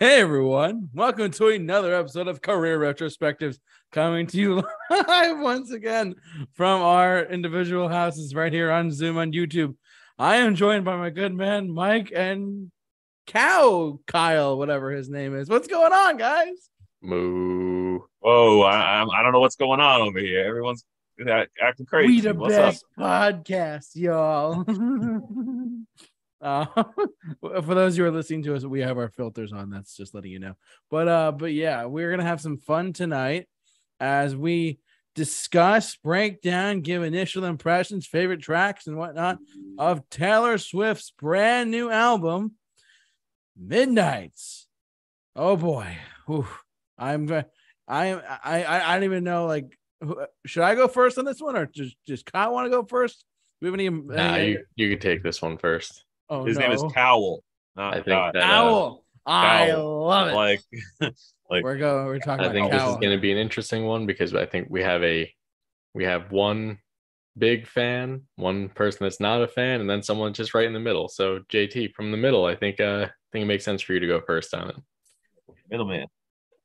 Hey everyone, welcome to another episode of Career Retrospectives coming to you live once again from our individual houses right here on Zoom on YouTube. I am joined by my good man Mike and Cow Kyle, whatever his name is. What's going on, guys? Moo. Whoa, I, I I don't know what's going on over here. Everyone's acting crazy. We the What's best podcast, y'all. uh, for those who are listening to us, we have our filters on. That's just letting you know. But uh, but yeah, we're gonna have some fun tonight as we discuss, break down, give initial impressions, favorite tracks, and whatnot of Taylor Swift's brand new album, Midnights. Oh boy, Whew. I'm I am I I I don't even know like who- should I go first on this one or just just Kyle want to go first? Do we have any? Nah, any- you, you can take this one first. Oh, His name is no. Cowl. Not I think God. that- Owl. I Cowl. love it. like like we're going. We're talking I about think this is going to be an interesting one because I think we have a we have one big fan, one person that's not a fan, and then someone just right in the middle. So JT from the middle, I think uh I think it makes sense for you to go first on it. middleman.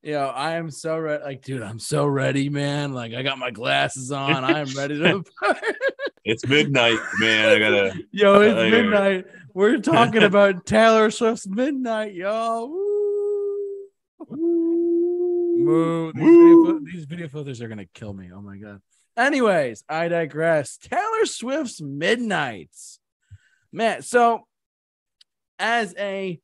Yo, I am so ready. Like, dude, I'm so ready, man. Like, I got my glasses on. I'm ready to. It's midnight, man. I gotta yo, it's Like, midnight. We're talking about Taylor Swift's Midnight, yo. Woo. Moo. These, video, these video filters are gonna kill me. Oh my god. Anyways, I digress. Taylor Swift's Midnights, man. So, as a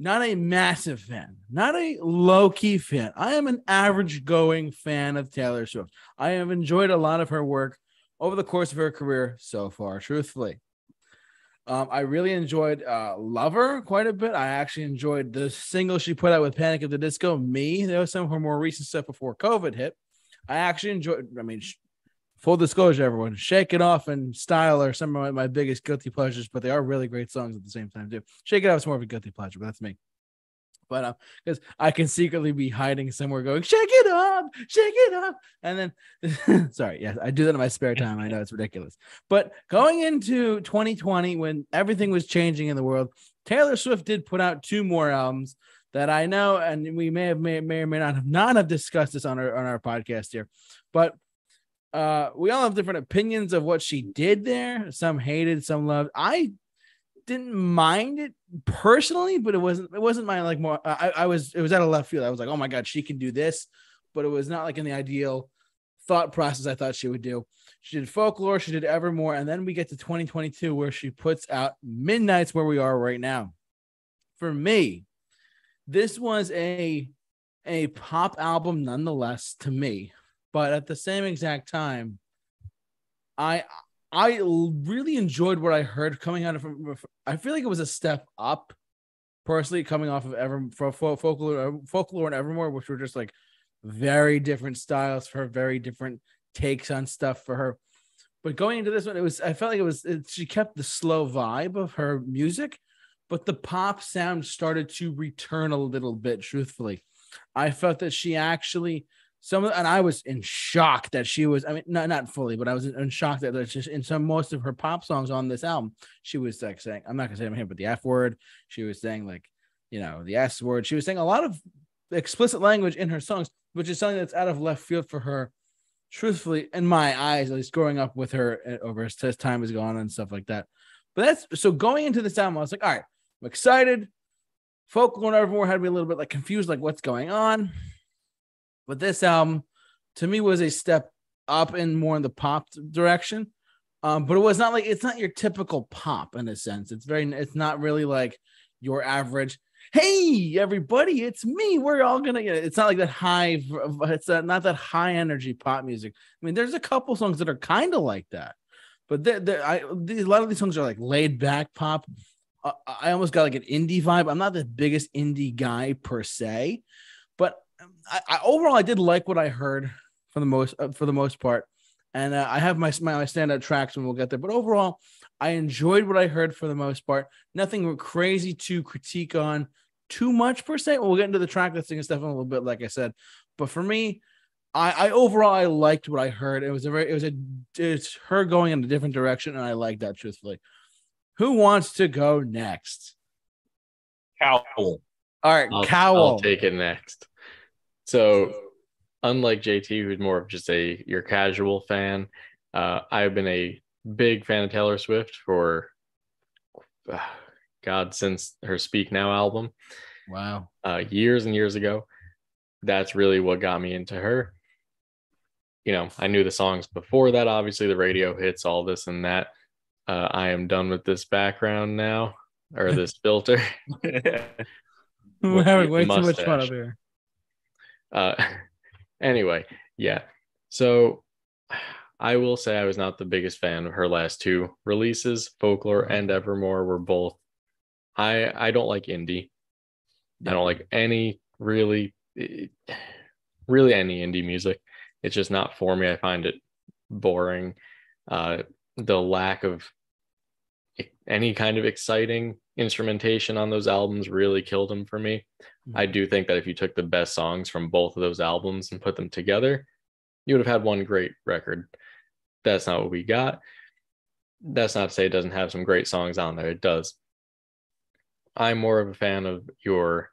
not a massive fan, not a low key fan, I am an average going fan of Taylor Swift. I have enjoyed a lot of her work over the course of her career so far. Truthfully, um, I really enjoyed uh, Lover quite a bit. I actually enjoyed the single she put out with Panic at the Disco, Me. There was some of her more recent stuff before COVID hit. I actually enjoyed, I mean, sh- full disclosure, everyone, Shake It Off and Style are some of my, my biggest guilty pleasures, but they are really great songs at the same time, too. Shake It Off is more of a guilty pleasure, but that's me. But um, because I can secretly be hiding somewhere going, shake it up, shake it up. And then sorry, yes, I do that in my spare time. I know it's ridiculous. But going into 2020, when everything was changing in the world, Taylor Swift did put out two more albums that I know, and we may have may, may or may not have not have discussed this on our on our podcast here, but uh, we all have different opinions of what she did there. Some hated, some loved. I didn't mind it personally, but it wasn't it wasn't my like more. I, I was it was out of left field. I was like, oh my god, she can do this, but it was not like in the ideal thought process I thought she would do. She did folklore, she did Evermore, and then we get to 2022 where she puts out Midnight's where we are right now. For me, this was a a pop album nonetheless to me, but at the same exact time, I I really enjoyed what I heard coming out of. I feel like it was a step up, personally, coming off of Ever folklore, uh, folklore and Evermore, which were just like very different styles for very different takes on stuff for her. But going into this one, it was I felt like it was it, she kept the slow vibe of her music, but the pop sound started to return a little bit. Truthfully, I felt that she actually some of and I was in shock that she was. I mean, not not fully, but I was in, shock that there's just in some most of her pop songs on this album, she was like saying, I'm not gonna say them here, but the F word. She was saying like, you know, the S word. She was saying a lot of explicit language in her songs, which is something that's out of left field for her. Truthfully, in my eyes, at least growing up with her uh, over as time has gone and stuff like that. But that's so going into this album, I was like, all right, I'm excited. Folklore and Evermore had me a little bit like confused, like what's going on. But this album, to me, was a step up in more in the pop direction. Um, but it was not like it's not your typical pop in a sense. It's very, it's not really like your average. Hey, everybody, it's me. We're all gonna. Know, it's not like that high. It's not that high energy pop music. I mean, there's a couple songs that are kind of like that, but they're, they're, I, these, a lot of these songs are like laid back pop. I almost got like an indie vibe. I'm not the biggest indie guy per se, but I, I overall I did like what I heard for the most uh, for the most part, and uh, I have my my standout tracks when we'll get there. But overall, I enjoyed what I heard for the most part. Nothing crazy to critique on too much per se. We'll get into the track listing and stuff in a little bit, like I said. But for me, I, I overall I liked what I heard. It was a very it was a it's her going in a different direction, and I like that truthfully. Who wants to go next? Cowl. All right, I'll, Cowl. I'll take it next. So, unlike JT, who's more of just a your casual fan, uh, I've been a big fan of Taylor Swift for uh, God since her Speak Now album wow. uh, years and years ago. That's really what got me into her. You know, I knew the songs before that. Obviously, the radio hits, all this and that. Uh, I am done with this background now, or this filter. We're having way too much fun up here. Uh, anyway, yeah. So I will say I was not the biggest fan of her last two releases. Folklore and Evermore were both. I I don't like indie. I don't like any really, really any indie music. It's just not for me. I find it boring. Uh, the lack of any kind of exciting instrumentation on those albums really killed them for me. Mm-hmm. I do think that if you took the best songs from both of those albums and put them together, you would have had one great record. That's not what we got. That's not to say it doesn't have some great songs on there. It does. I'm more of a fan of your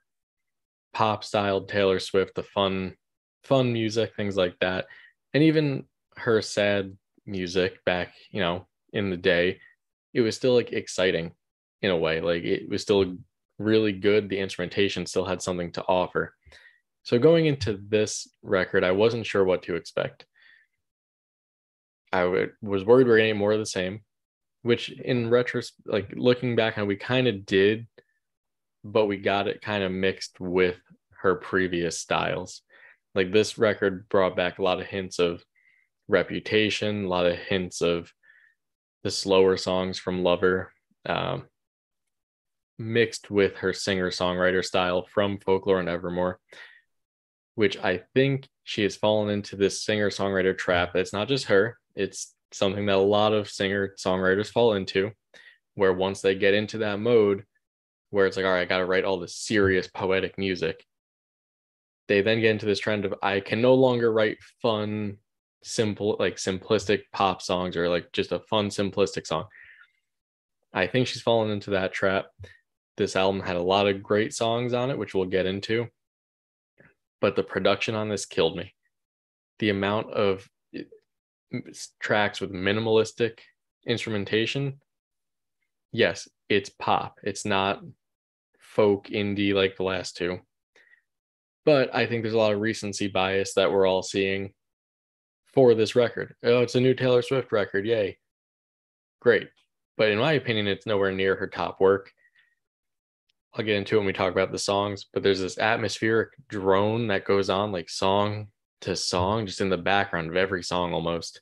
pop styled Taylor Swift, the fun, fun music, things like that. And even her sad music back, you know, in the day, it was still like exciting in a way. Like it was still really good. The instrumentation still had something to offer. So going into this record, I wasn't sure what to expect. I w- was worried we are getting more of the same, which in retrospect, like looking back on, we kind of did, but we got it kind of mixed with her previous styles. Like this record brought back a lot of hints of reputation, a lot of hints of the slower songs from Lover, um, mixed with her singer songwriter style from Folklore and Evermore, which I think she has fallen into this singer songwriter trap. It's not just her, it's something that a lot of singer songwriters fall into, where once they get into that mode, where it's like, all right, I got to write all this serious poetic music. They then get into this trend of I can no longer write fun, simple, like simplistic pop songs or like just a fun, simplistic song. I think she's fallen into that trap. This album had a lot of great songs on it, which we'll get into. But the production on this killed me. The amount of eh, tracks with minimalistic instrumentation. Yes, it's pop. It's not folk indie like the last two. But I think there's a lot of recency bias that we're all seeing for this record. Oh, it's a new Taylor Swift record. Yay. Great. But in my opinion, it's nowhere near her top work. I'll get into it when we talk about the songs, but there's this atmospheric drone that goes on like song to song, just in the background of every song almost.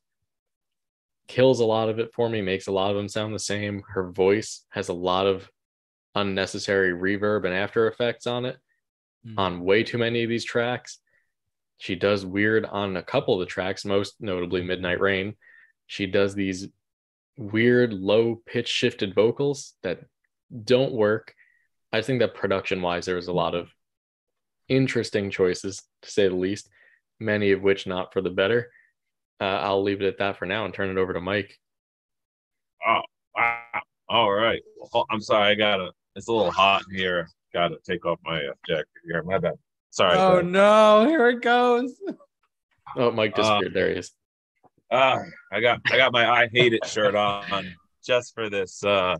Kills a lot of it for me, makes a lot of them sound the same. Her voice has a lot of unnecessary reverb and after effects on it Mm. on way too many of these tracks. She does weird on a couple of the tracks, most notably Midnight Rain. She does these weird low pitch shifted vocals that don't work. I think that production wise, there was a lot of interesting choices to say the least, many of which not for the better. Uh, I'll leave it at that for now and turn it over to Mike. Oh, wow. All right. Oh, I'm sorry. I gotta. It's a little hot in here. Gotta take off my uh, jacket here. My bad. Sorry. Oh sorry. no, here it goes. Oh, Mike disappeared. there he is. Ah, I got I got my I hate it shirt on just for this uh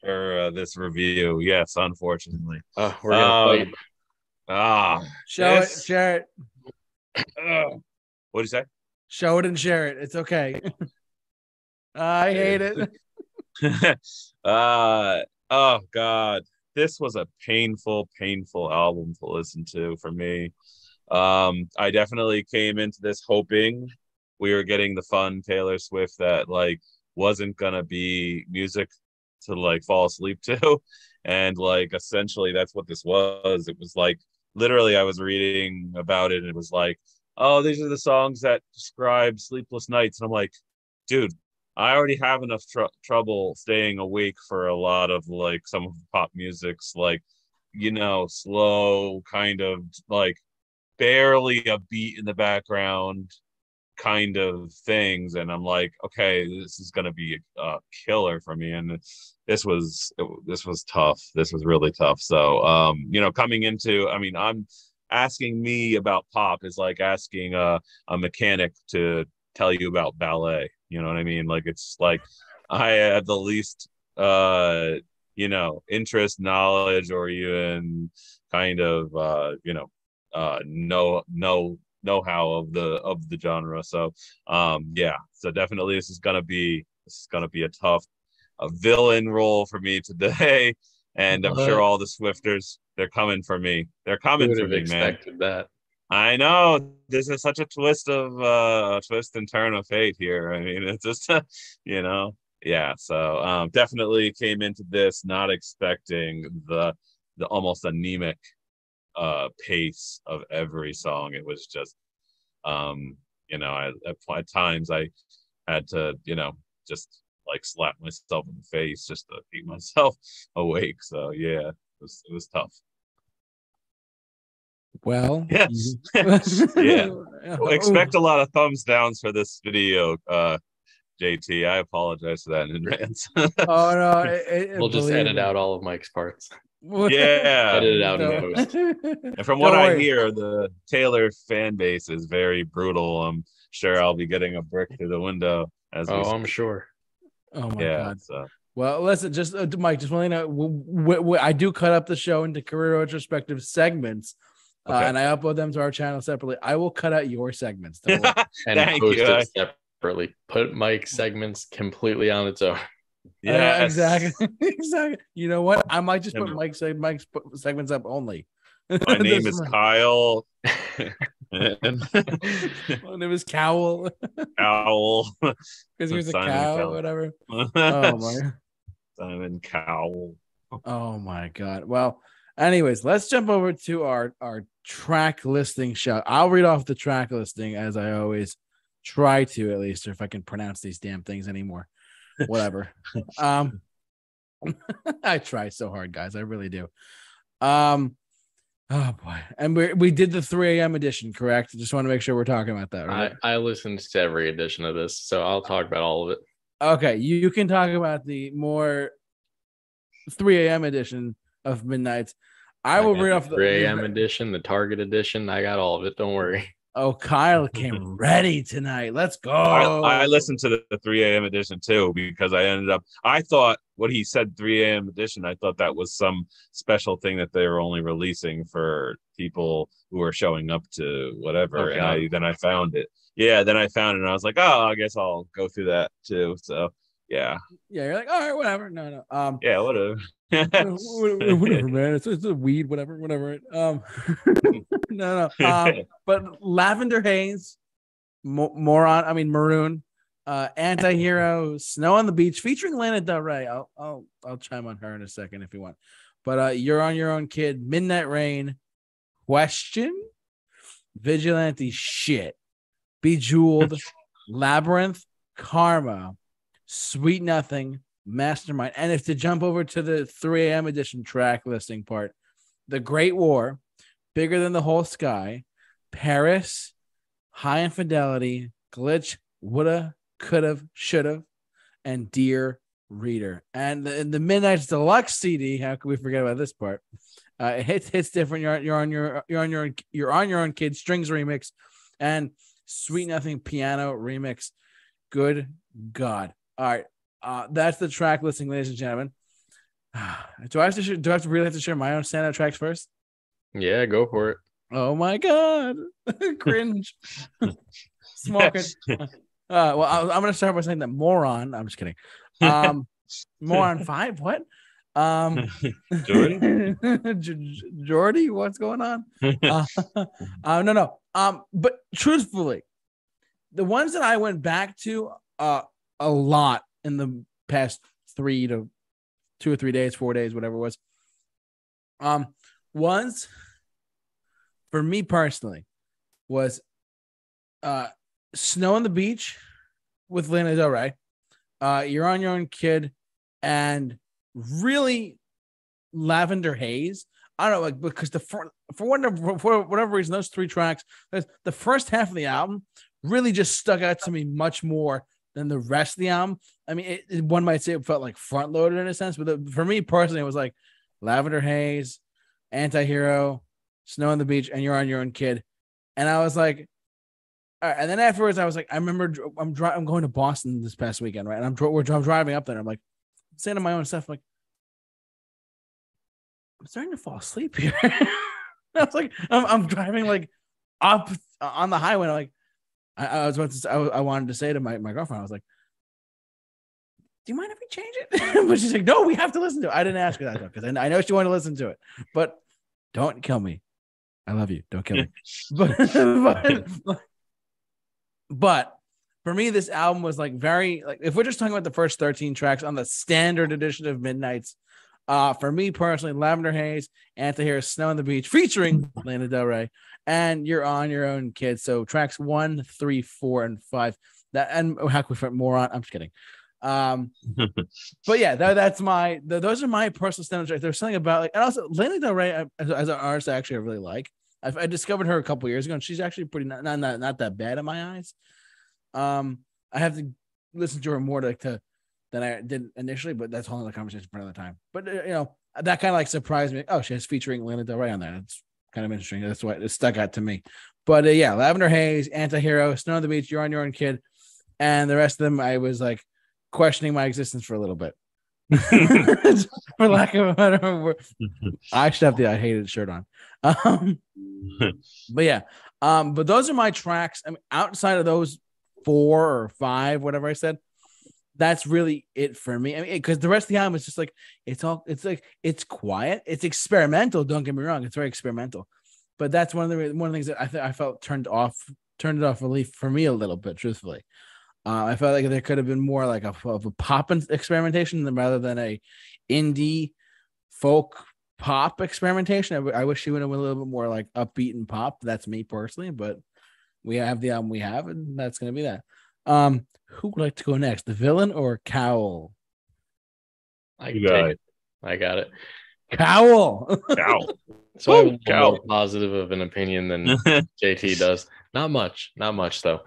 for uh, this review. Yes, unfortunately. Oh, we're gonna Um. Ah. Show Yes. it, share it, Uh, what do you say? show it, and share it. It's okay. I hate it. uh oh god this was a painful painful album to listen to for me. Um i definitely came into this hoping we were getting the fun taylor swift that like wasn't gonna be music to like fall asleep to. And like essentially that's what this was. It was like literally i was reading about it and it was like oh these are the songs that describe sleepless nights. And i'm like dude I already have enough tr- trouble staying awake for a lot of like some of the pop music's like you know slow kind of like barely a beat in the background kind of things. And i'm like okay this is going to be a killer for me. And this was this was tough. This was really tough. So um you know coming into i mean i'm asking me about pop is like asking a, a mechanic to tell you about ballet you know what i mean? Like it's like i have the least uh you know interest knowledge or even kind of uh you know uh no know know-how of the of the genre. So um yeah. So definitely this is gonna be this is gonna be a tough a villain role for me today. And i'm sure all the swifters they're coming for me. They're coming for me man. that I know this is such a twist of uh, twist and turn of fate here. I mean, it's just you know, yeah. So um, definitely came into this not expecting the the almost anemic uh, pace of every song. It was just, um, you know, I, at, at times I had to, you know, just like slap myself in the face just to keep myself awake. So yeah, it was it was tough. Well, yes, yeah. Expect a lot of thumbs downs for this video, uh, JT. I apologize for that in advance. oh no, it, it, we'll just edit out all of Mike's parts. Yeah, edit it out in post. And from what I hear, the Taylor fan base is very brutal. I'm sure I'll be getting a brick through the window. As oh, I'm sure. Oh my yeah, god. So. Well, listen, just uh, Mike, just want to know, I do cut up the show into career retrospective segments. Uh, and I upload them to our channel separately. I will cut out your segments. Don't. And Thank post you. it separately. Put Mike's segments completely on its own. Yeah, Yes. exactly. exactly. You know what? I might just put And- Mike's Mike's segments up only. My name is Kyle. My name is Cowl Owl. because he was a Simon cow, Cowell. whatever. Oh my. Simon Cowell. Oh my god. Well, anyways, let's jump over to our our track listing show. I'll read off the track listing as I always try to, at least, or if I can pronounce these damn things anymore. Whatever. um, I try so hard, guys. I really do. Um, oh boy, and we we did the 3 a.m. edition, correct? Just want to make sure we're talking about that, right? I, I listened to every edition of this, so I'll talk about all of it. Okay, you, you can talk about the more 3 a.m. edition of Midnights. I will got read the off the 3 a.m. edition, the Target edition. I got all of it. Don't worry. Oh, Kyle came ready tonight. Let's go. I, I listened to the, the 3 a.m. edition too because I ended up. I thought what he said 3 a.m. edition. I thought that was some special thing that they were only releasing for people who are showing up to whatever. Okay. And I then I found it. Yeah, then I found it and I was like, oh, I guess I'll go through that too. So yeah, Yeah, you're like, all right, whatever. No, no. Um, yeah, whatever. whatever, whatever, man. It's, it's a weed, whatever, whatever. Um, no, no. Um, but Lavender Haze, Mo- Moron, I mean Maroon, uh, Anti-Hero, Snow on the Beach, featuring Lana Del Rey. I'll, I'll, I'll chime on her in a second if you want. But uh, you're on your own, kid. Midnight Rain, Question, Vigilante Shit, Bejeweled, Labyrinth, Karma, Sweet Nothing, Mastermind. And if to jump over to the 3 a.m. edition track listing part, The Great War, Bigger Than the Whole Sky, Paris, High Infidelity, Glitch, Woulda, Could've, Should've, and Dear Reader. And the, the Midnight's Deluxe CD, how could we forget about this part? Uh, it hits hits different. You're, you're on your you're on your you're on your own kid strings remix and Sweet Nothing piano remix. Good God. All right. Uh, that's the track listing, ladies and gentlemen. Do I have to sh- do I have to really have to share my own standout tracks first? Yeah, go for it. Oh my god, cringe. Small cringe. Uh, well, I, I'm gonna start by saying that moron. I'm just kidding. Um, moron five. What? Um, Jordan? J- J- Jordy, what's going on? uh, uh, no, no. Um, but truthfully, the ones that I went back to uh a lot in the past three to two or three days, four days, whatever it was. Um, ones for me personally was uh Snow on the Beach with Lana Del Rey. Uh, You're on your own, kid, and really Lavender Haze. I don't know, like because the fir- for whatever for whatever reason, those three tracks, the first half of the album really just stuck out to me much more than the rest of the album. I mean, it, it- one might say it felt like front loaded in a sense, but the, for me personally, it was like Lavender Haze, Anti-Hero, Snow on the Beach, and You're on Your Own Kid. And I was like, all right. And then afterwards, I was like, I remember I'm dri- I'm going to Boston this past weekend, right? And I'm, dri- we're, I'm driving up there. I'm like, saying to my own stuff, like, I'm starting to fall asleep here. I was like, I'm, I'm driving like up uh, on the highway. I'm like, I, I was about to, say, I, I wanted to say to my, my girlfriend, I was like, do you mind if we change it? but she's like, no, we have to listen to it. I didn't ask her that though, because I, I know she wanted to listen to it, but don't kill me. I love you. Don't kill me. but, but, but for me, this album was like very like if we're just talking about the first 13 tracks on the standard edition of Midnight's, uh, for me personally, Lavender Haze, Anti-Hero, Snow on the Beach, featuring Lana Del Rey, and You're on Your Own Kid. So tracks one, three, four, and five. That and how can we fit more on? I'm just kidding. Um, but yeah, that, that's my th- those are my personal standards. Right? There's something about like, and also Lana Del Rey I- as, as an artist, I actually really like. I've, I discovered her a couple years ago, and she's actually pretty not not not, not that bad in my eyes. Um, I have to listen to her more to, to than I did initially, but that's a whole other conversation for another time. But uh, you know, that kind of like surprised me. Oh, she has featuring Lana Del Rey on there. It's kind of interesting. That's why it stuck out to me. But uh, yeah, Lavender Haze, Anti-Hero, Snow on the Beach, You're on Your Own Kid, and the rest of them, I was like questioning my existence for a little bit. for lack of a better word. I should have the I hated shirt on. Um, but yeah, um, but those are my tracks. I mean, outside of those four or five, whatever I said, that's really it for me. I mean, because the rest of the album is just like it's all it's like it's quiet, it's experimental. Don't get me wrong, it's very experimental. But that's one of the one of the things that I th- I felt turned off turned it off relief for me a little bit, truthfully. Uh, I felt like there could have been more like a, of a pop experimentation than rather than a indie folk pop experimentation. I, w- I wish she would have been a little bit more like upbeat and pop. That's me personally, but we have the album we have, and that's gonna be that. Um, who would like to go next, the villain or Cowl? I got it. it. I got it. Cowl. Ow. So I have Woo, a little cow. more positive of an opinion than JT does. Not much, not much though.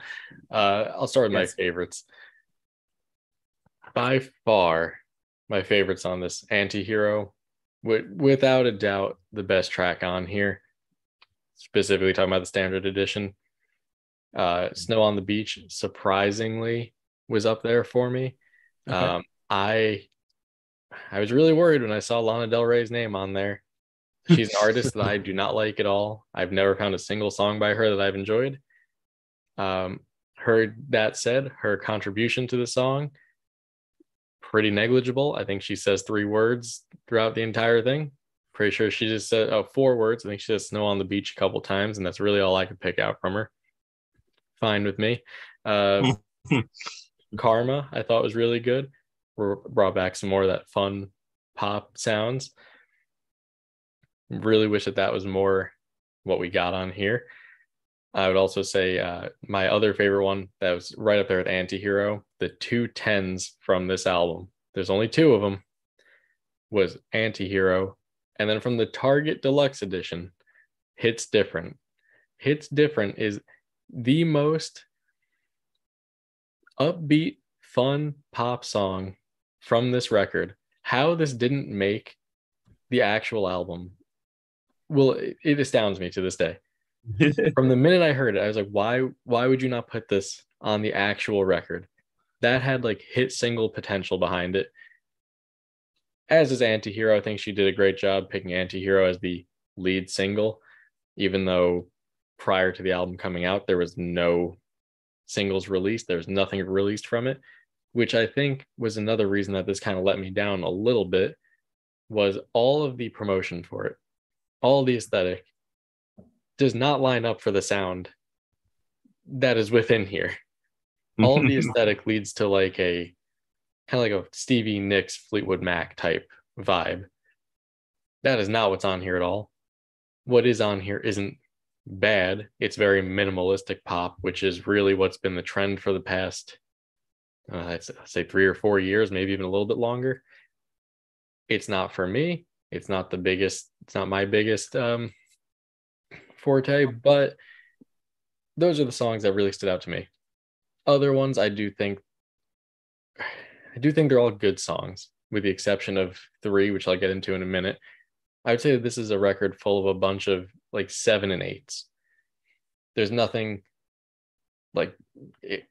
Uh, I'll start with Yes. my favorites. By far, my favorites on this anti-hero, wi- without a doubt, the best track on here. Specifically talking about the standard edition. Uh, Snow on the Beach, surprisingly, was up there for me. Okay. Um, I I was really worried when I saw Lana Del Rey's name on there. She's an artist that I do not like at all. I've never found a single song by her that I've enjoyed. Um, her that said, her contribution to the song pretty negligible. I think she says three words throughout the entire thing. Pretty sure she just said oh four words. I think she says snow on the beach a couple times, and that's really all I could pick out from her. Fine with me. Uh, Karma, I thought was really good. Brought back some more of that fun pop sounds. Really wish that that was more what we got on here. I would also say uh, my other favorite one that was right up there with Antihero, the two tens from this album. There's only two of them. Was Antihero, and then from the Target Deluxe Edition, Hits Different. Hits Different is the most upbeat, fun pop song from this record. How this didn't make the actual album, well, it, it astounds me to this day. From the minute I heard it, I was like, why why would you not put this on the actual record? That had like hit single potential behind it. As is Antihero, I think she did a great job picking Antihero as the lead single, even though prior to the album coming out, there was no singles released. There's nothing released from it, which I think was another reason that this kind of let me down a little bit. Was all of the promotion for it, all the aesthetic does not line up for the sound that is within here. All of the aesthetic leads to like a kind of like a Stevie Nicks Fleetwood Mac type vibe. That is not what's on here at all. What is on here isn't bad. It's very minimalistic pop, which is really what's been the trend for the past, uh, I'd say- three or four years, maybe even a little bit longer. It's not for me. It's not the biggest. It's not my biggest um, forte, but those are the songs that really stood out to me. Other ones, I do think, I do think they're all good songs, with the exception of three, which I'll get into in a minute. I would say that this is a record full of a bunch of like seven and eights. There's nothing like e-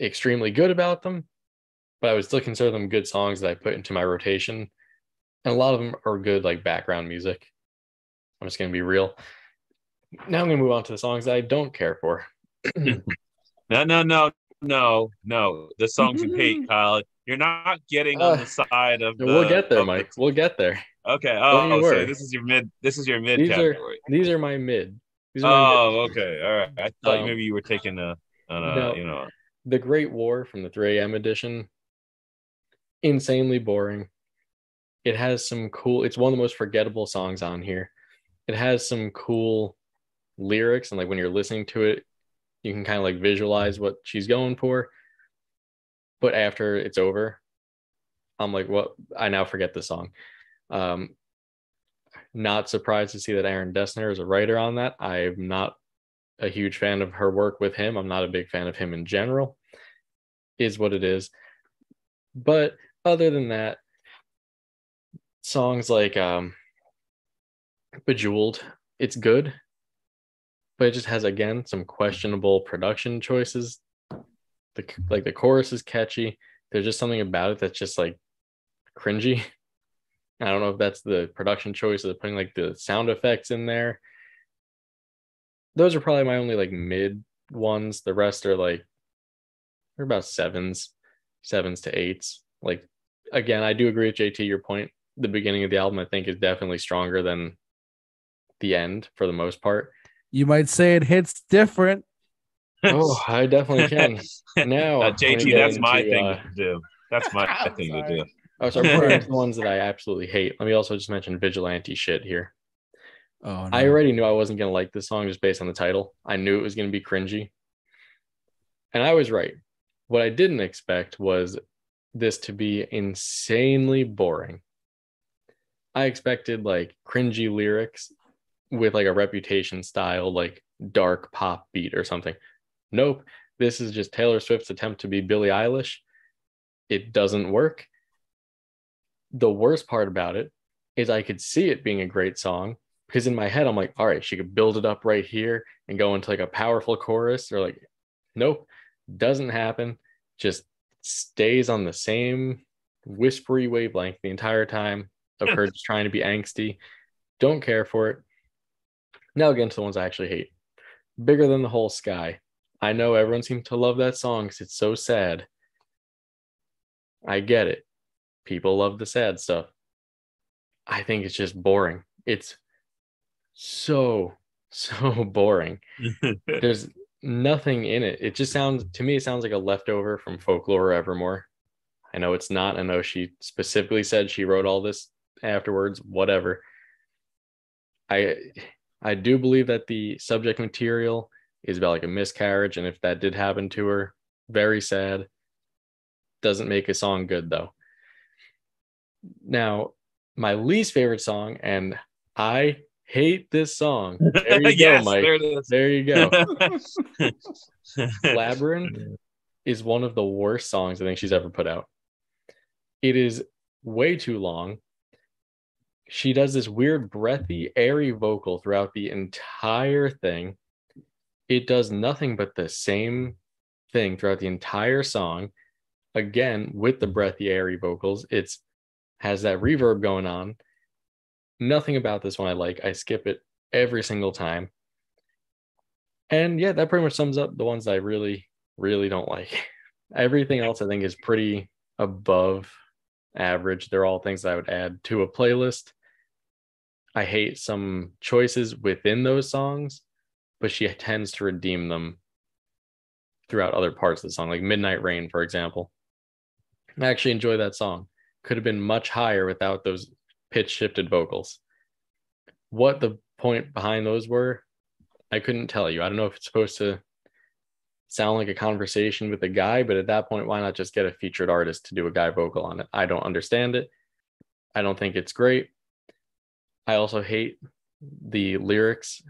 extremely good about them, but I would still consider them good songs that I put into my rotation. And a lot of them are good, like background music. I'm just going to be real. Now I'm going to move on to the songs that I don't care for. No, no, no, no, no. The songs you hate, Kyle. You're not getting on Uh, the side of the. we'll get there, of the- Mike. We'll get there. Okay. Oh, so this is your mid. This is your mid These are category. these are my mid. These are my mid. Oh, okay. All right. I thought Um, maybe you were taking a, on a no. you know. The Great War from the 3 AM edition. Insanely boring. It has some cool, it's one of the most forgettable songs on here. It has some cool lyrics, and like when you're listening to it, you can kind of like visualize what she's going for. But after it's over, I'm like, what? I now forget the song. Um, not surprised to see that Aaron Dessner is a writer on that. I'm not a huge fan of her work with him. I'm not a big fan of him in general. Is what it is. But other than that, songs like um Bejeweled, it's good, but it just has again some questionable production choices. The like the chorus is catchy. There's just something about it that's just like cringy. I don't know if that's the production choice of putting like the sound effects in there. Those are probably my only like mid ones. The rest are like they're about sevens, sevens to eights. Like again, I do agree with JT. Your point. The beginning of the album, I think, is definitely stronger than the end for the most part. You might say it hits different. Oh, I definitely can. Now, Uh, JT, get that's my into, thing uh, to do. That's my I'm thing to do. Oh, so I'm the ones that I absolutely hate. Let me also just mention vigilante shit here. Oh, no. I already knew I wasn't gonna like this song just based on the title. I knew it was gonna be cringy, and I was right. What I didn't expect was this to be insanely boring. I expected like cringy lyrics with like a reputation style, like dark pop beat or something. Nope. This is just Taylor Swift's attempt to be Billie Eilish. It doesn't work. The worst part about it is I could see it being a great song because in my head, I'm like, all right, she could build it up right here and go into like a powerful chorus or like, nope, doesn't happen. Just stays on the same whispery wavelength the entire time of her just trying to be angsty. Don't care for it. Now I'll get into the ones I actually hate. Bigger than the whole sky. I know everyone seems to love that song because it's so sad. I get it. People love the sad stuff. I think it's just boring. It's so, so boring. There's nothing in it. It just sounds, to me, it sounds like a leftover from Folklore or Evermore. I know it's not. I know she specifically said she wrote all this afterwards, whatever. I I do believe that the subject material is about like a miscarriage, and if that did happen to her, very sad. Doesn't make a song good though. Now, my least favorite song, and I hate this song. There you yes, go, Mike. there. There you go. Labyrinth is one of the worst songs I think she's ever put out. It is way too long. She does this weird, breathy, airy vocal throughout the entire thing. It does nothing but the same thing throughout the entire song. Again, with the breathy, airy vocals, it's has that reverb going on. Nothing about this one I like. I skip it every single time. And yeah, that pretty much sums up the ones that I really, really don't like. Everything else I think is pretty above average. They're all things I would add to a playlist. I hate some choices within those songs, but she tends to redeem them throughout other parts of the song, like Midnight Rain, for example. I actually enjoy that song. Could have been much higher without those pitch shifted vocals. What the point behind those were, I couldn't tell you. I don't know if it's supposed to sound like a conversation with a guy, but at that point, why not just get a featured artist to do a guy vocal on it? I don't understand it. I don't think it's great. I also hate the lyrics,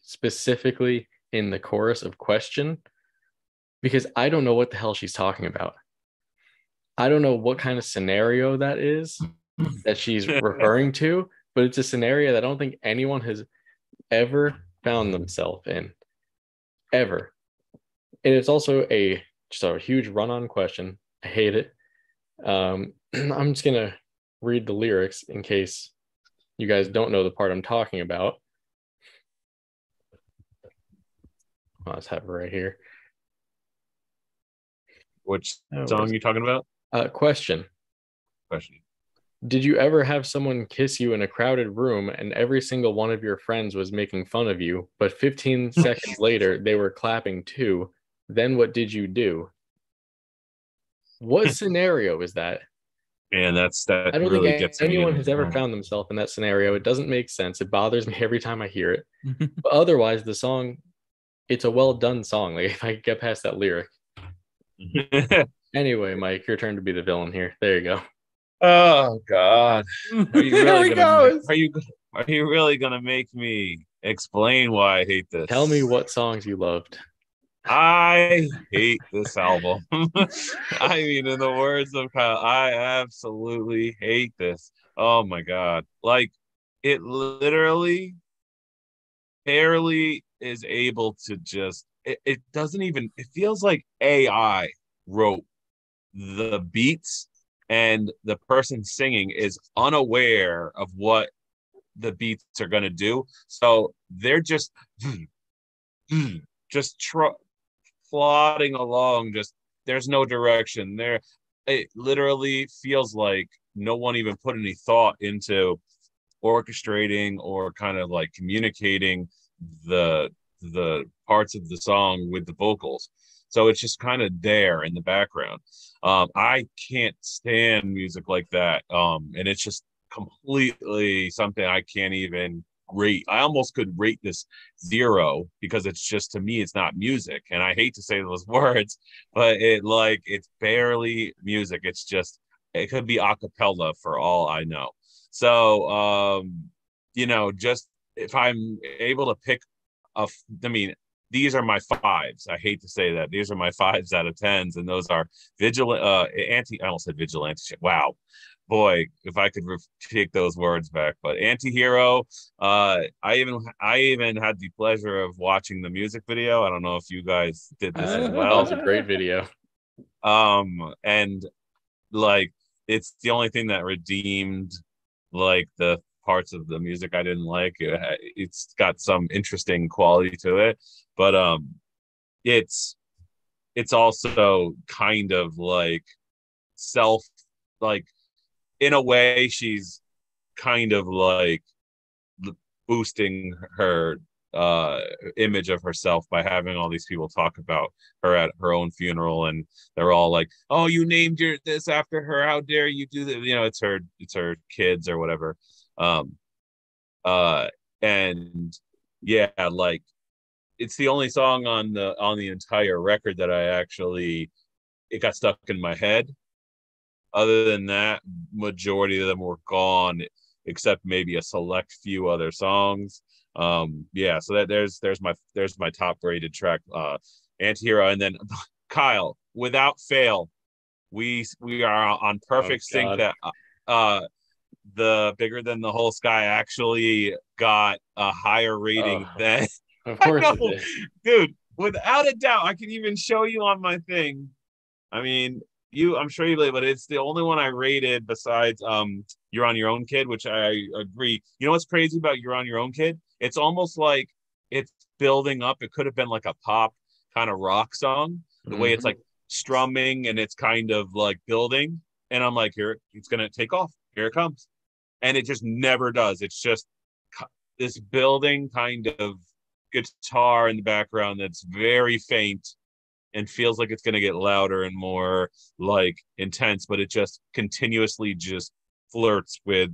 specifically in the chorus of question because I don't know what the hell she's talking about. I don't know what kind of scenario that is that she's referring to, but it's a scenario that I don't think anyone has ever found themselves in. Ever. And it's also a just a huge run-on question. I hate it. Um, I'm just gonna read the lyrics in case you guys don't know the part I'm talking about. I'll just have it right here. Which Oh, song are you talking about? Uh, question Question. Did you ever have someone kiss you in a crowded room and every single one of your friends was making fun of you, but 15 seconds later they were clapping too? Then what did you do? What scenario is that? And that's that I don't really think anyone has ever found themselves in that scenario. It doesn't make sense. It bothers me every time I hear it. But otherwise, the song, it's a well done song. Like if I could get past that lyric. Anyway, Mike, your turn to be the villain here. There you go. oh God. Are you really he gonna goes. are you are you really gonna make me explain why I hate this? Tell me what songs you loved. I hate this album. I mean, in the words of Kyle, I absolutely hate this. Oh my god. Like it literally barely is able to just it, it doesn't even it feels like AI wrote the beats and the person singing is unaware of what the beats are going to do. So they're just just tr- plodding along just there's no direction there it literally feels like no one even put any thought into orchestrating or kind of like communicating the the parts of the song with the vocals so it's just kind of there in the background. Um i can't stand music like that um and it's just completely something i can't even rate. I almost could rate this zero because it's just to me it's not music and i hate to say those words but it like it's barely music. It's just it could be a cappella for all i know. So um you know just if i'm able to pick a, I mean these are my fives. I hate to say that. These are my fives out of tens and those are vigilant uh anti i almost said vigilante shit. Wow. Boy if i could re- take those words back but anti-hero uh i even i even had the pleasure of watching the music video. I don't know if you guys did this as That well was a great video. um and like it's the only thing that redeemed like the parts of the music i didn't like it, it's got some interesting quality to it but um it's it's also kind of like self like in a way she's kind of like boosting her uh image of herself by having all these people talk about her at her own funeral and they're all like oh you named your this after her. How dare you do that you know it's her it's her kids or whatever um uh and yeah like it's the only song on the on the entire record that i actually it got stuck in my head. Other than that majority of them were gone except maybe a select few other songs. Um yeah so that there's there's my there's my top rated track uh antihero. And then kyle without fail we we are on perfect sync that uh the bigger than the whole sky actually got a higher rating Oh. than Of course, dude without a doubt i can even show you on my thing. I mean you i'm sure you believe but it's the only one i rated besides um you're on your own kid which i agree. You know what's crazy about you're on your own kid? It's almost like it's building up. It could have been like a pop kind of rock song the way it's like strumming and it's kind of like building. And i'm like here it's gonna take off. Here it comes and it just never does. It's just this building kind of guitar in the background that's very faint and feels like it's going to get louder and more like intense but it just continuously just flirts with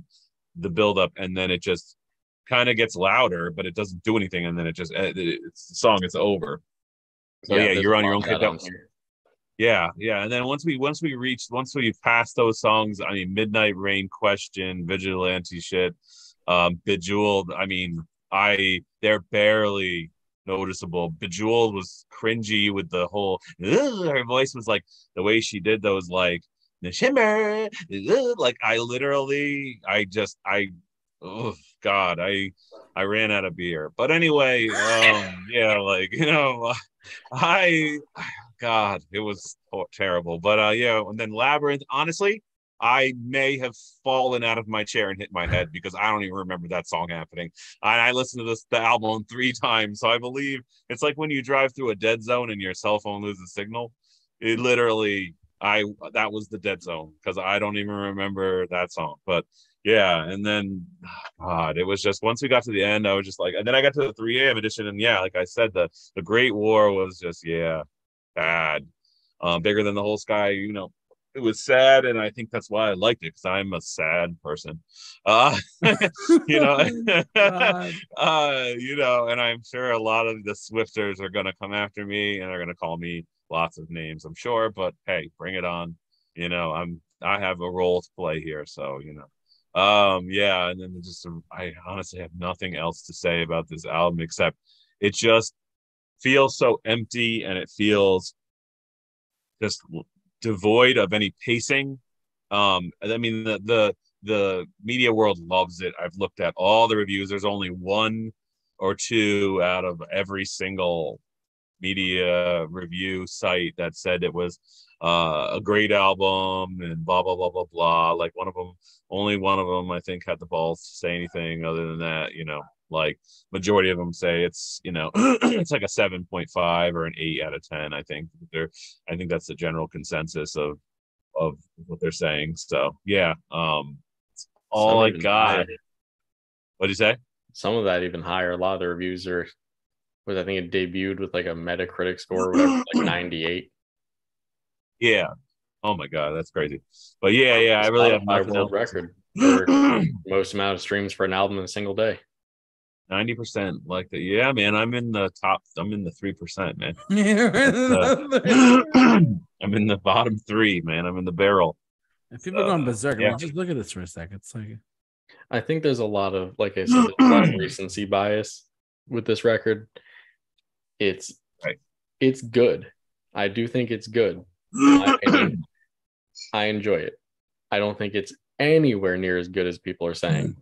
the buildup and then it just kind of gets louder but it doesn't do anything and then it just eh, it, it's the song is over. So yeah, there's you're on your own kid of that that was on here. Yeah, yeah. And then once we once we reach once we pass those songs, I mean Midnight Rain question, vigilante shit, um, bejeweled. I mean, I they're barely noticeable. Bejeweled was cringy with the whole. Her voice was like the way she did those like the shimmer. Like I literally, I just, I, oh God, I, I ran out of beer. But anyway, um, yeah, like you know, I, God, it was terrible. But uh, yeah, and then Labyrinth. Honestly, I may have fallen out of my chair and hit my head because I don't even remember that song happening. And I listened to this the album three times, so I believe it's like when you drive through a dead zone and your cell phone loses signal. It literally, I that was the dead zone because I don't even remember that song. But yeah, and then God, it was just once we got to the end, I was just like, and then I got to the 3 a.m. edition, and yeah, like I said, the the Great War was just yeah, bad, um, bigger than the whole sky, you know it was sad and i think that's why i liked it because i'm a sad person. Uh you know uh you know and i'm sure a lot of the swifters are going to come after me and are going to call me lots of names i'm sure but hey bring it on. You know i'm i have a role to play here so you know. Um yeah and then just i honestly have nothing else to say about this album except it just feels so empty and it feels just devoid of any pacing. Um, I mean the the the media world loves it. I've looked at all the reviews. There's only one or two out of every single media review site that said it was uh, a great album and blah blah blah blah blah. Like one of them, only one of them I think had the balls to say anything other than that. You know, like majority of them say it's you know it's like a 7.5 or an 8 out of 10 i think they're i think that's the general consensus of of what they're saying so yeah um all i got what do you say Some of that even higher. A lot of the reviews are, was I think it debuted with like a Metacritic score, whatever, like 98. yeah oh my god that's crazy but yeah yeah i really have my world else. record for most amount of streams for an album in a single day. 90% like that yeah man i'm in the top i'm in the 3% man i'm in the bottom three man i'm in the barrel If people are going uh, berserk, I yeah. mean, just look at this for a second. It's like I think there's a lot of, like I said, a lot of recency bias with this record. It's Right. it's good. I do think it's good. Opinion, I enjoy it. I don't think it's anywhere near as good as people are saying. Hmm.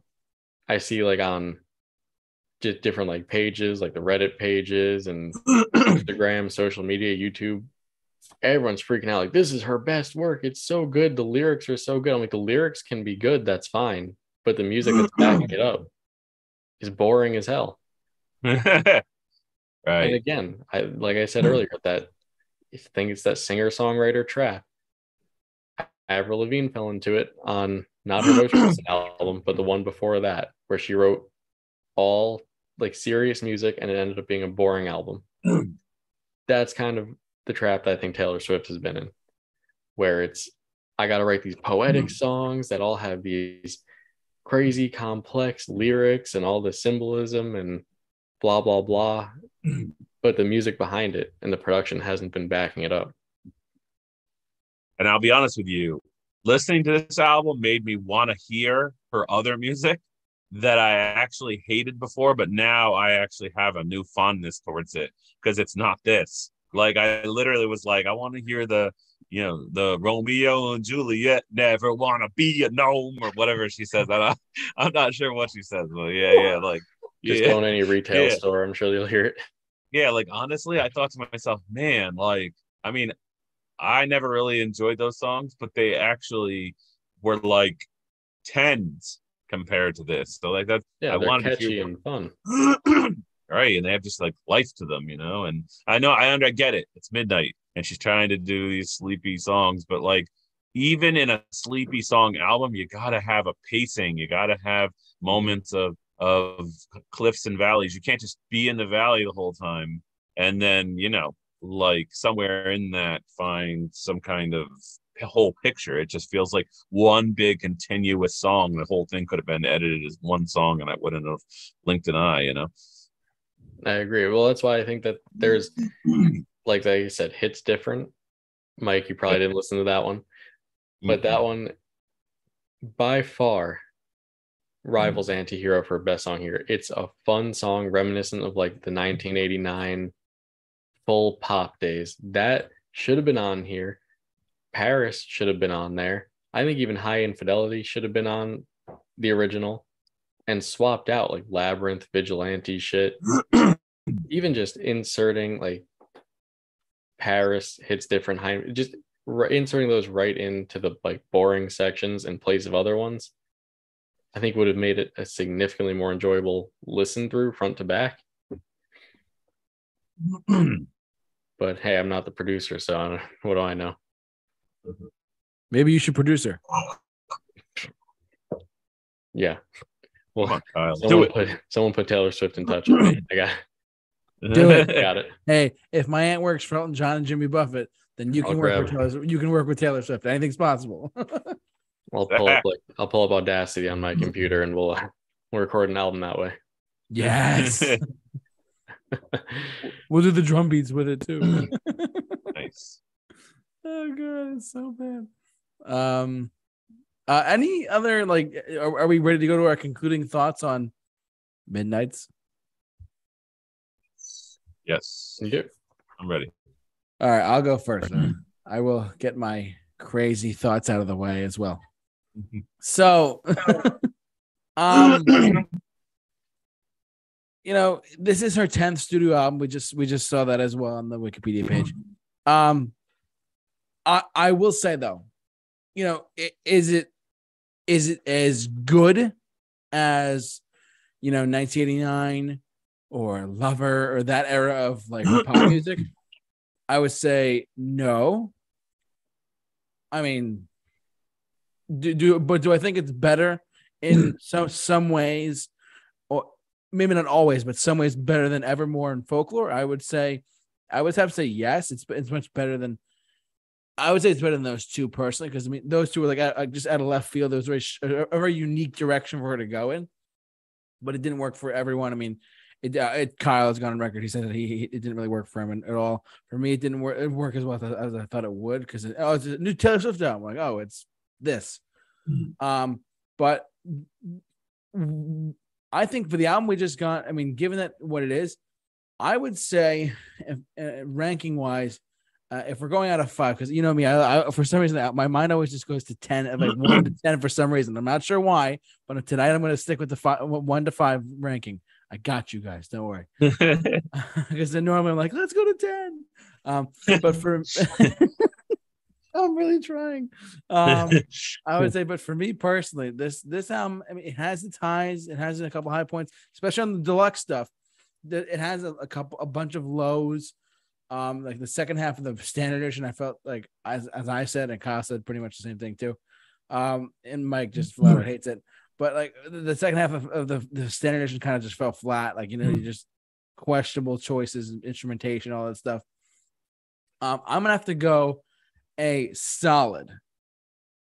I see like on just different like pages, like the Reddit pages and Instagram, social media, YouTube. Everyone's freaking out like this is her best work. It's so good. The lyrics are so good. I'm like the lyrics can be good, that's fine, but the music that's backing it up is boring as hell. right And again, I like I said earlier that I think it's that singer songwriter trap. Avril Lavigne fell into it on not her most recent album, but the one before that, where she wrote all like serious music and it ended up being a boring album. That's kind of the trap that I think Taylor Swift has been in, where it's I got to write these poetic mm. songs that all have these crazy complex lyrics and all the symbolism and blah blah blah. Mm. But the music behind it and the production hasn't been backing it up. And I'll be honest with you, listening to this album made me want to hear her other music that I actually hated before, but now I actually have a new fondness towards it because it's not this. Like I literally was like, I want to hear the, you know, the Romeo and Juliet never want to be a gnome or whatever she says. I, I'm not sure what she says, but yeah, yeah, like just yeah. go in any retail Yeah. store i'm sure you'll hear it yeah, like honestly, I thought to myself, man, like, I mean, I never really enjoyed those songs, but they actually were like tens compared to this. So like that's yeah I to catchy hear and fun right, and they have just like life to them, you know. And I know I under I get it. It's midnight, and she's trying to do these sleepy songs, but like even in a sleepy song album, you gotta have a pacing. You gotta have moments of of cliffs and valleys. You can't just be in the valley the whole time and then you know like somewhere in that find some kind of whole picture. It just feels like one big continuous song. The whole thing could have been edited as one song, and I wouldn't have linked an eye. You know. i agree well that's why i think that there's like i said hits different mike you probably didn't listen to that one but that one by far rivals mm. anti-hero for best song here. It's a fun song reminiscent of like the 1989 full pop days. That should have been on here. Paris should have been on there. I think even High Infidelity should have been on the original and swapped out like Labyrinth, Vigilante shit. even just inserting like Paris hits different high, just inserting those right into the like boring sections in place of other ones. I think would have made it a significantly more enjoyable listen through front to back. But hey, I'm not the producer, so I don't, what do I know? Maybe you should produce her. Yeah. Well, on, Kyle. Do someone it. put someone put Taylor Swift in touch with me. I got Do it. got it. Hey, if my aunt works for Elton John and Jimmy Buffett, then you I'll can work with Taylor. You can work with Taylor Swift. Anything's possible. I'll pull up like I'll pull up Audacity on my computer and we'll uh, we'll record an album that way. yes, we'll do the drum beats with it too. nice. Oh god, it's so bad. Um, uh, any other like? Are, are we ready to go to our concluding thoughts on Midnights? Yes. Yeah. I'm ready. All right, I'll go first. I will get my crazy thoughts out of the way as well. So, um, you know, this is her tenth studio album. We just we just saw that as well on the Wikipedia page. Um, I I will say though, you know, is it is it as good as you know 1989 or Lover or that era of like pop music? I would say no. I mean, do, do but do I think it's better in some some ways, or maybe not always, but some ways better than Evermore and Folklore? I would say, I would have to say yes. It's it's much better than. I would say it's better than those two personally because I mean those two were like uh, just out of left field. There was very sh- a, a very unique direction for her to go in, but it didn't work for everyone. I mean, it, uh, it Kyle has gone on record. He said that he, he it didn't really work for him at all. For me, it didn't work. It work as well as, as I thought it would because it, oh, it's a new Taylor Swift album. I'm like, oh, it's this. Um, but I think for the album we just got, I mean, given that what it is, I would say, if, uh, ranking wise, uh, if we're going out of five, because you know me, I, I for some reason my mind always just goes to ten, like one to ten for some reason. I'm not sure why, but tonight I'm going to stick with the five, one to five ranking. I got you guys. Don't worry. because then normally I'm like, let's go to 10. Um, but for I'm really trying. Um, I would say, but for me personally, this this album, I mean, it has its highs, it has a couple high points, especially on the deluxe stuff. That it has a, a couple, a bunch of lows. Um, like the second half of the standard edition, I felt like as as I said, and Kyle said pretty much the same thing too. Um, and Mike just flat out hates it. But like the- second half of, of the, the standard edition kind of just fell flat. Like, you know, you just questionable choices, and instrumentation, all that stuff. Um, I'm gonna have to go a solid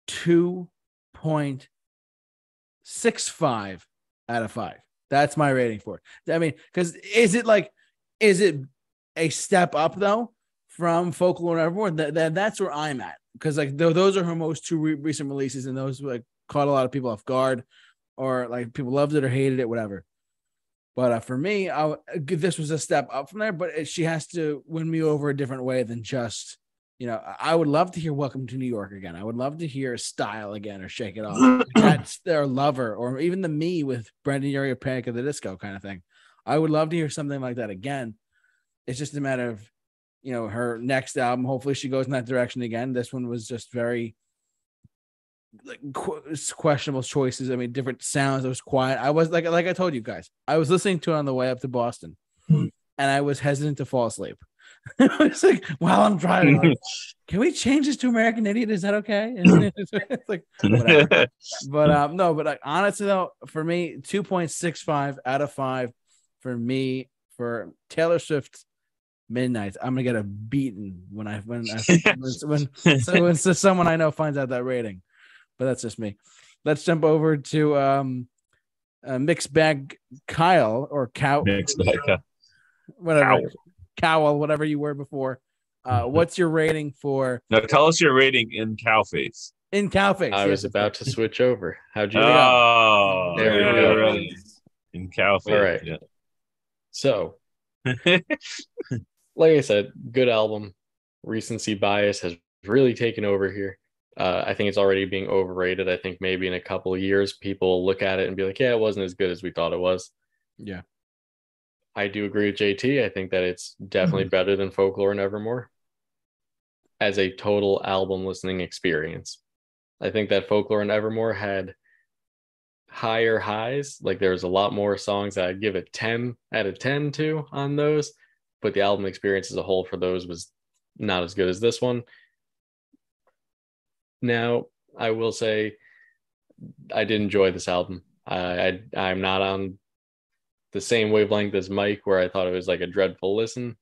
2.65 out of five. That's my rating for it. I mean, because is it like, is it a step up though from Folklore and Evermore? That, that that's where I'm at because like th- those are her most two re- recent releases, and those like caught a lot of people off guard, or like people loved it or hated it, whatever. But uh, for me, I, this was a step up from there. But it, she has to win me over a different way than just, you know, I I would love to hear "Welcome to New York" again. I would love to hear "Style" again or "Shake It Off." That's their lover, or even the me with Brendon Urie Panic of the Disco kind of thing. I would love to hear something like that again. It's just a matter of, you know, her next album. Hopefully, she goes in that direction again. This one was just very like questionable choices. I mean, different sounds. It was quiet. I was like, like I told you guys, I was listening to it on the way up to Boston, and I was hesitant to fall asleep. I was like, while I'm driving, like, can we change this to American Idiot? Is that okay? It's, it's like, whatever. but um, no, but like, honestly though, for me, two point six five out of five for me for Taylor Swift. Midnight. I'm gonna get a beating when I when I, when so when so someone I know finds out that rating. But that's just me. Let's jump over to um uh, mixed bag Kyle or cow Mixed bag, uh, whatever Cowell, whatever you were before. Uh, what's your rating for Now tell us your rating in cow face. in cow face? I Yes, was about to switch over. How'd you? There we go. Oh, There we there Cowfields. In Cowfield. All right. So, like I said, good album. Recency bias has really taken over here. Uh, I think it's already being overrated. I think maybe in a couple of years, people look at it and be like, yeah, it wasn't as good as we thought it was. Yeah. I do agree with JT. I think that it's definitely Mm-hmm. better than Folklore and Evermore as a total album listening experience. I think that Folklore and Evermore had higher highs. Like there was a lot more songs that I'd give a 10 out of 10 to on those, but the album experience as a whole for those was not as good as this one. Now, I will say I did enjoy this album. I, I I'm not on the same wavelength as Mike, where I thought it was like a dreadful listen.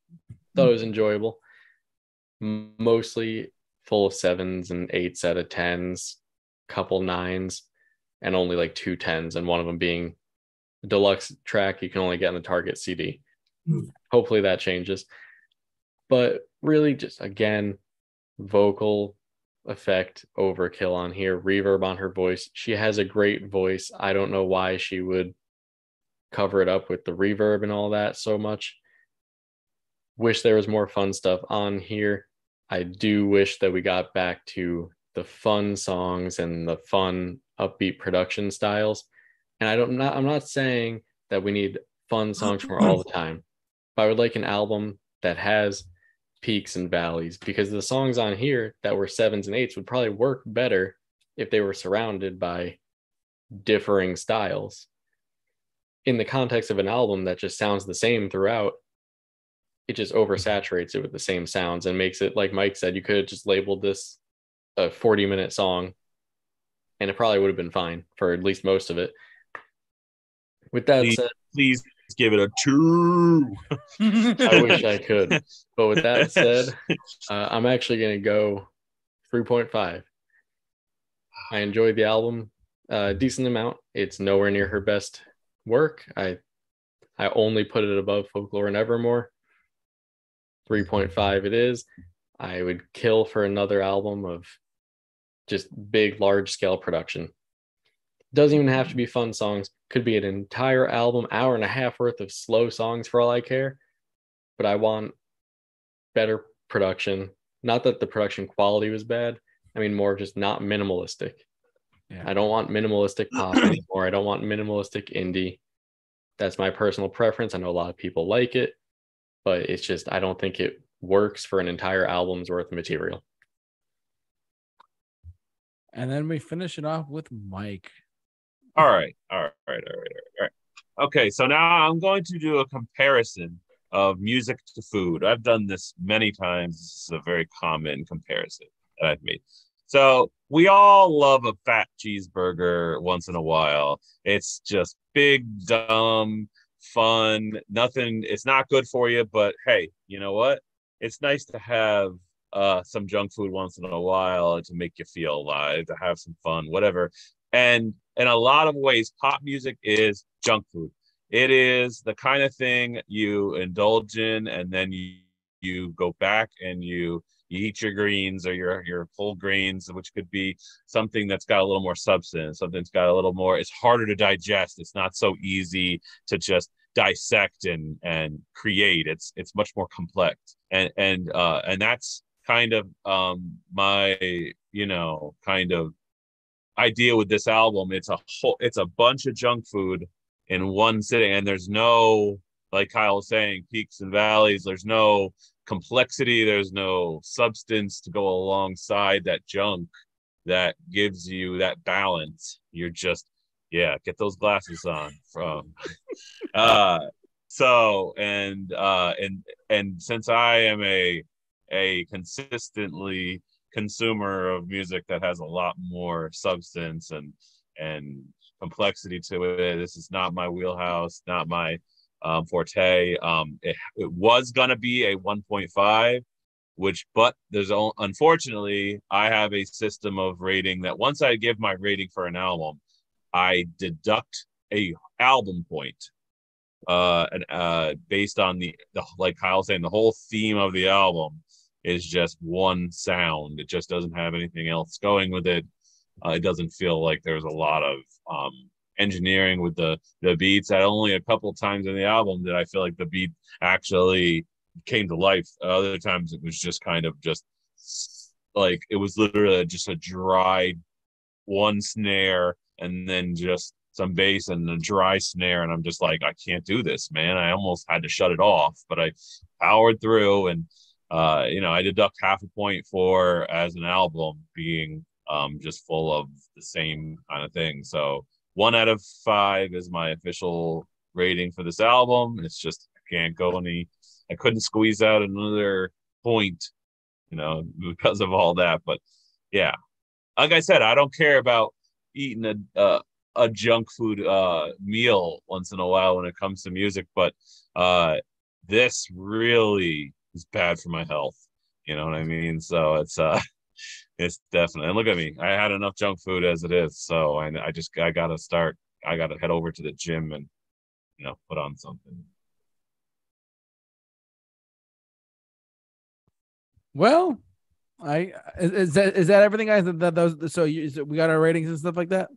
Thought it was enjoyable. Mostly full of sevens and eights out of tens, couple nines, and only like two tens, and one of them being a deluxe track you can only get in the Target CD. Hmm. Hopefully that changes. But really, just again, vocal effect overkill on here, reverb on her voice. She has a great voice. I don't know why she would cover it up with the reverb and all that so much. Wish there was more fun stuff on here. I do wish that we got back to the fun songs and the fun upbeat production styles. And I don't not I'm not saying that we need fun songs from all the time. But I would like an album that has peaks and valleys because the songs on here that were sevens and eights would probably work better if they were surrounded by differing styles. In the context of an album that just sounds the same throughout, it just oversaturates it with the same sounds and makes it like Mike said, you could have just labeled this a 40 minute song and it probably would have been fine for at least most of it. With that Please. said, Please give it a two. I wish I could. But with that said, uh, I'm actually going to go 3.5. I enjoyed the album a decent amount. It's nowhere near her best work. I I only put it above Folklore and Evermore. 3.5 it is. I would kill for another album of just big, large scale production. Doesn't even have to be fun songs. Could be an entire album, hour and a half worth of slow songs for all I care. But I want better production. Not that the production quality was bad. I mean, more just not minimalistic. Yeah. I don't want minimalistic pop anymore. I don't want minimalistic indie. That's my personal preference. I know a lot of people like it, but it's just, I don't think it works for an entire album's worth of material. and then we finish it off with Mike. All right, all right, all right, all right, all right. Okay, so now I'm going to do a comparison of music to food. I've done this many times. This is a very common comparison that I've made. So we all love a fat cheeseburger once in a while. It's just big, dumb, fun. Nothing. It's not good for you, but hey, you know what? It's nice to have uh, some junk food once in a while to make you feel alive, to have some fun, whatever. And in a lot of ways, pop music is junk food. It is the kind of thing you indulge in, and then you you go back and you you eat your greens or your your whole grains, which could be something that's got a little more substance, something that's got a little more. It's harder to digest. It's not so easy to just dissect and and create. It's it's much more complex, and and uh, and that's kind of um my you know kind of idea with this album. It's a whole it's a bunch of junk food in one sitting, and there's no like Kyle was saying peaks and valleys. There's no complexity. There's no substance to go alongside that junk that gives you that balance. You're just yeah, get those glasses on from uh so and uh and and since I am a a consistently consumer of music that has a lot more substance and and complexity to it. This is not my wheelhouse, not my um, forte. Um, it, it was gonna be a 1.5, which but there's unfortunately I have a system of rating that once I give my rating for an album, I deduct a album point uh and uh based on the, the like Kyle saying the whole theme of the album is just one sound. It just doesn't have anything else going with it. Uh, it doesn't feel like there's a lot of um, engineering with the the beats. At only a couple times in the album did I feel like the beat actually came to life. Other times it was just kind of just like it was literally just a dry one snare and then just some bass and a dry snare and i'm just like i can't do this man i almost had to shut it off but i powered through and uh you know i deduct half a point for as an album being um just full of the same kind of thing. So one out of five is my official rating for this album. It's just i can't go any i couldn't squeeze out another point you know because of all that. But yeah. Like i said i don't care about eating a uh, a junk food uh meal once in a while when it comes to music but uh this really is bad for my health you know what i mean so it's uh it's definitely and look at me i had enough junk food as it is so i, I just i gotta start i gotta head over to the gym and you know put on something Well, I is, that is that everything, guys? That, those so you, is it- we got our ratings and stuff like that.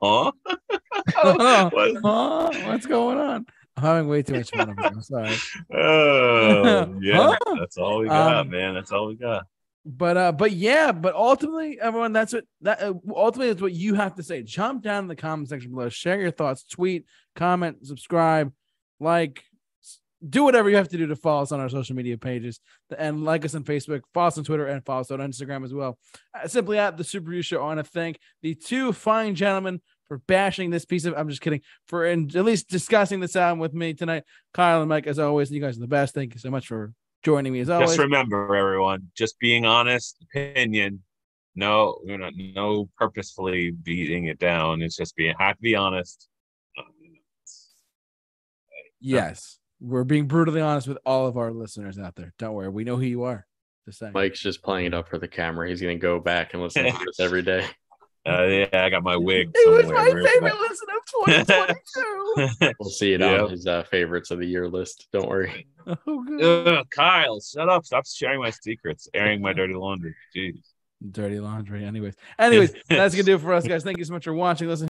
huh Huh? What? Huh? What's going on? I'm having way too much fun. I'm sorry, oh yeah Huh? that's all we got Um, man that's all we got but uh, but yeah, but ultimately, everyone, that's what that uh, ultimately is what you have to say. Jump down in the comment section below, share your thoughts, tweet, comment, subscribe, like, do whatever you have to do to follow us on our social media pages and like us on Facebook, follow us on Twitter, and follow us on Instagram as well. Uh, simply at the Super Review Show. I want to thank the two fine gentlemen for bashing this piece of. I'm just kidding for in, at least discussing this album with me tonight. Kyle and Mike, as always, you guys are the best. Thank you so much for joining me as always. Just remember, everyone, just being honest, opinion. No, we're not no purposefully beating it down. It's just being have to be honest. Yes, we're being brutally honest with all of our listeners out there. Don't worry, we know who you are. Just saying. Mike's just playing it up for the camera. He's gonna go back and listen to this every day. Uh, yeah, I got my wig. it was my favorite listen of 2022. We'll see it Yeah. on his uh, favorites of the year list. Don't worry. oh, good. Ugh, Kyle, shut up! Stop sharing my secrets, airing my dirty laundry. Jeez. Dirty laundry. Anyways, anyways, that's gonna do it for us, guys. Thank you so much for watching. Listen.